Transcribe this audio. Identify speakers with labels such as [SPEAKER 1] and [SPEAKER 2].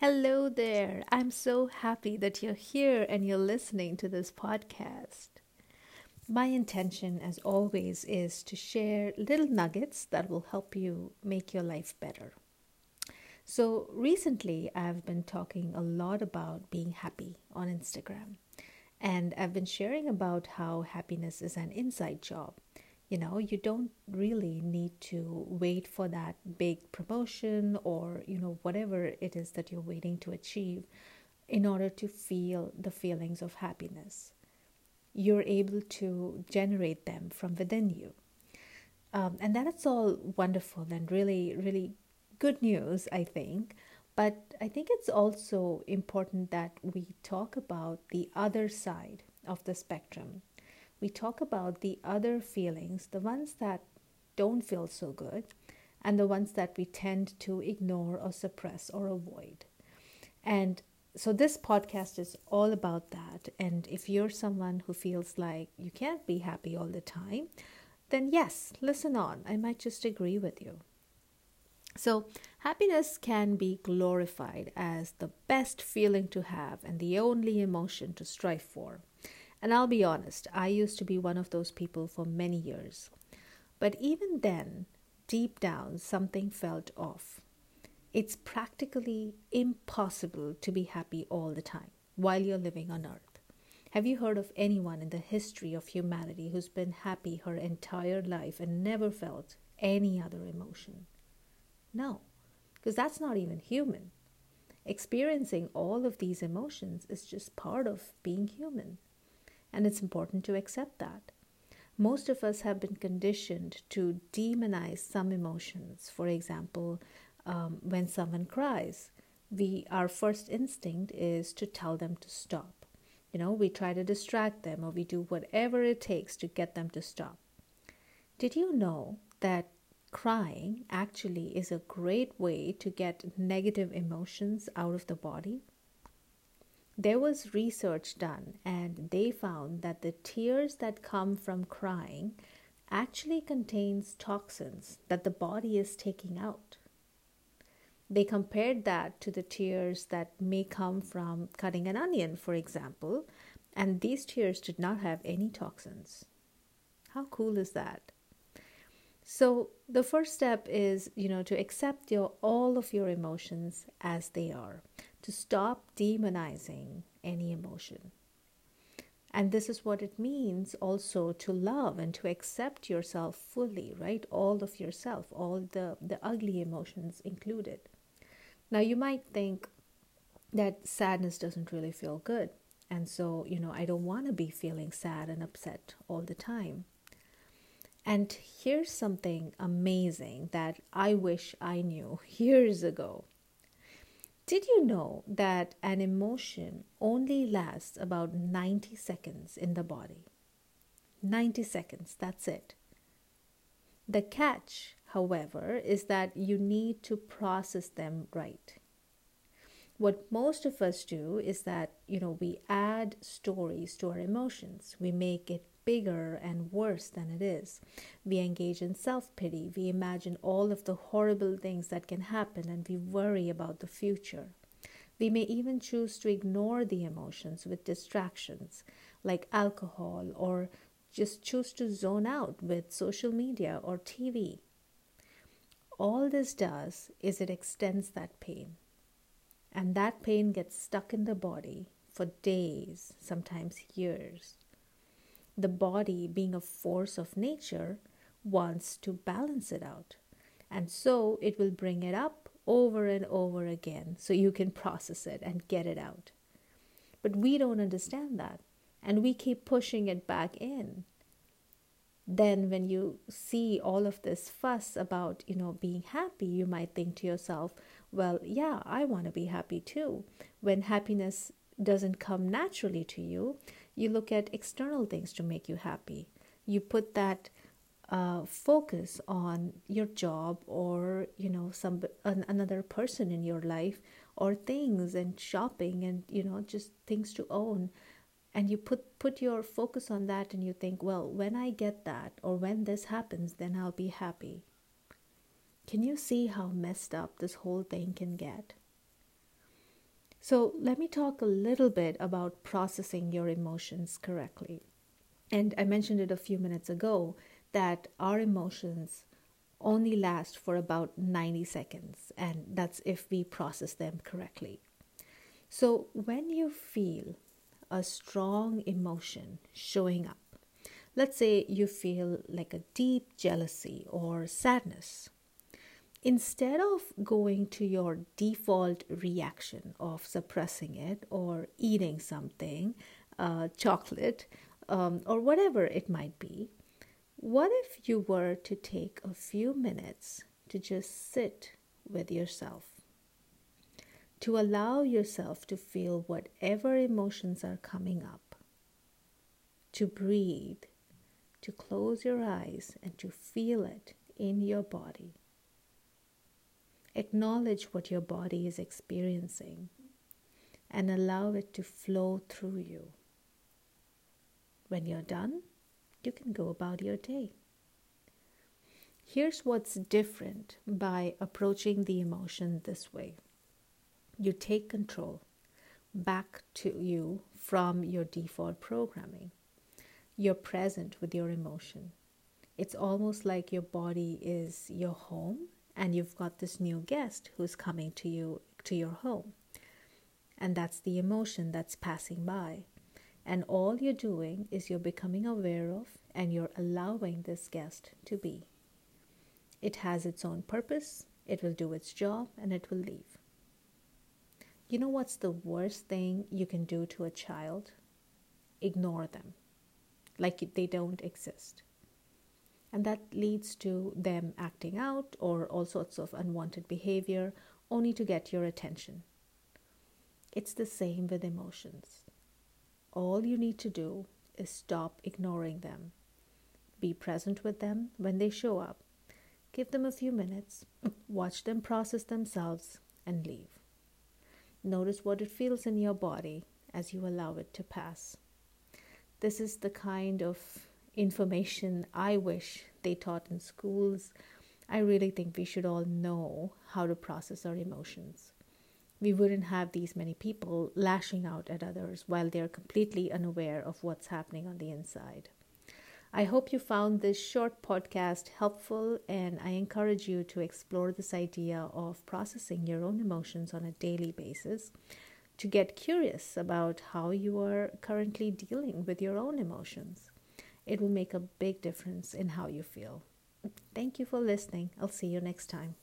[SPEAKER 1] Hello there. I'm so happy that you're here and you're listening to this podcast. My intention, as always, is to share little nuggets that will help you make your life better. So, recently, I've been talking a lot about being happy on Instagram, and I've been sharing about how happiness is an inside job you know you don't really need to wait for that big promotion or you know whatever it is that you're waiting to achieve in order to feel the feelings of happiness. You're able to generate them from within you. Um, and that's all wonderful and really really good news i think. But i think it's also important that we talk about the other side of the spectrum we talk about the other feelings, the ones that don't feel so good, and the ones that we tend to ignore or suppress or avoid. And so this podcast is all about that. And if you're someone who feels like you can't be happy all the time, then yes, listen on. I might just agree with you. So, happiness can be glorified as the best feeling to have and the only emotion to strive for. And I'll be honest, I used to be one of those people for many years. But even then, deep down, something felt off. It's practically impossible to be happy all the time while you're living on earth. Have you heard of anyone in the history of humanity who's been happy her entire life and never felt any other emotion? No, because that's not even human. Experiencing all of these emotions is just part of being human and it's important to accept that. Most of us have been conditioned to demonize some emotions. For example, um, when someone cries, we our first instinct is to tell them to stop. You know, we try to distract them or we do whatever it takes to get them to stop. Did you know that crying actually is a great way to get negative emotions out of the body? There was research done and they found that the tears that come from crying actually contains toxins that the body is taking out. They compared that to the tears that may come from cutting an onion for example and these tears did not have any toxins. How cool is that? So the first step is you know to accept your all of your emotions as they are to stop demonizing any emotion. And this is what it means also to love and to accept yourself fully, right? All of yourself, all the, the ugly emotions included. Now, you might think that sadness doesn't really feel good. And so, you know, I don't want to be feeling sad and upset all the time. And here's something amazing that I wish I knew years ago. Did you know that an emotion only lasts about 90 seconds in the body? 90 seconds, that's it. The catch, however, is that you need to process them right. What most of us do is that, you know, we add stories to our emotions. We make it bigger and worse than it is. We engage in self pity. We imagine all of the horrible things that can happen and we worry about the future. We may even choose to ignore the emotions with distractions like alcohol or just choose to zone out with social media or TV. All this does is it extends that pain. And that pain gets stuck in the body for days, sometimes years the body, being a force of nature, wants to balance it out. And so it will bring it up over and over again so you can process it and get it out. But we don't understand that. And we keep pushing it back in. Then, when you see all of this fuss about, you know, being happy, you might think to yourself, well, yeah, I want to be happy too. When happiness doesn't come naturally to you, you look at external things to make you happy. You put that uh, focus on your job or you know some an, another person in your life or things and shopping and you know just things to own. And you put put your focus on that and you think well when i get that or when this happens then i'll be happy. Can you see how messed up this whole thing can get So, let me talk a little bit about processing your emotions correctly. And I mentioned it a few minutes ago that our emotions only last for about 90 seconds, and that's if we process them correctly. So, when you feel a strong emotion showing up, let's say you feel like a deep jealousy or sadness, instead of going to your default reaction of suppressing it or eating something, uh, chocolate, um, or whatever it might be, what if you were to take a few minutes to just sit with yourself? To allow yourself to feel whatever emotions are coming up, to breathe, to close your eyes, and to feel it in your body. Acknowledge what your body is experiencing and allow it to flow through you. When you're done, you can go about your day. Here's what's different by approaching the emotion this way you take control back to you from your default programming. You're present with your emotion. It's almost like your body is your home and you've got this new guest who's coming to you to your home. And that's the emotion that's passing by. And all you're doing is you're becoming aware of and you're allowing this guest to be. It has its own purpose, it will do its job, and it will leave. You know what's the worst thing you can do to a child? Ignore them, like they don't exist. And that leads to them acting out or all sorts of unwanted behavior only to get your attention. It's the same with emotions. All you need to do is stop ignoring them. Be present with them when they show up. Give them a few minutes, watch them process themselves, and leave. Notice what it feels in your body as you allow it to pass. This is the kind of information I wish they taught in schools. I really think we should all know how to process our emotions. We wouldn't have these many people lashing out at others while they're completely unaware of what's happening on the inside. I hope you found this short podcast helpful, and I encourage you to explore this idea of processing your own emotions on a daily basis to get curious about how you are currently dealing with your own emotions. It will make a big difference in how you feel. Thank you for listening. I'll see you next time.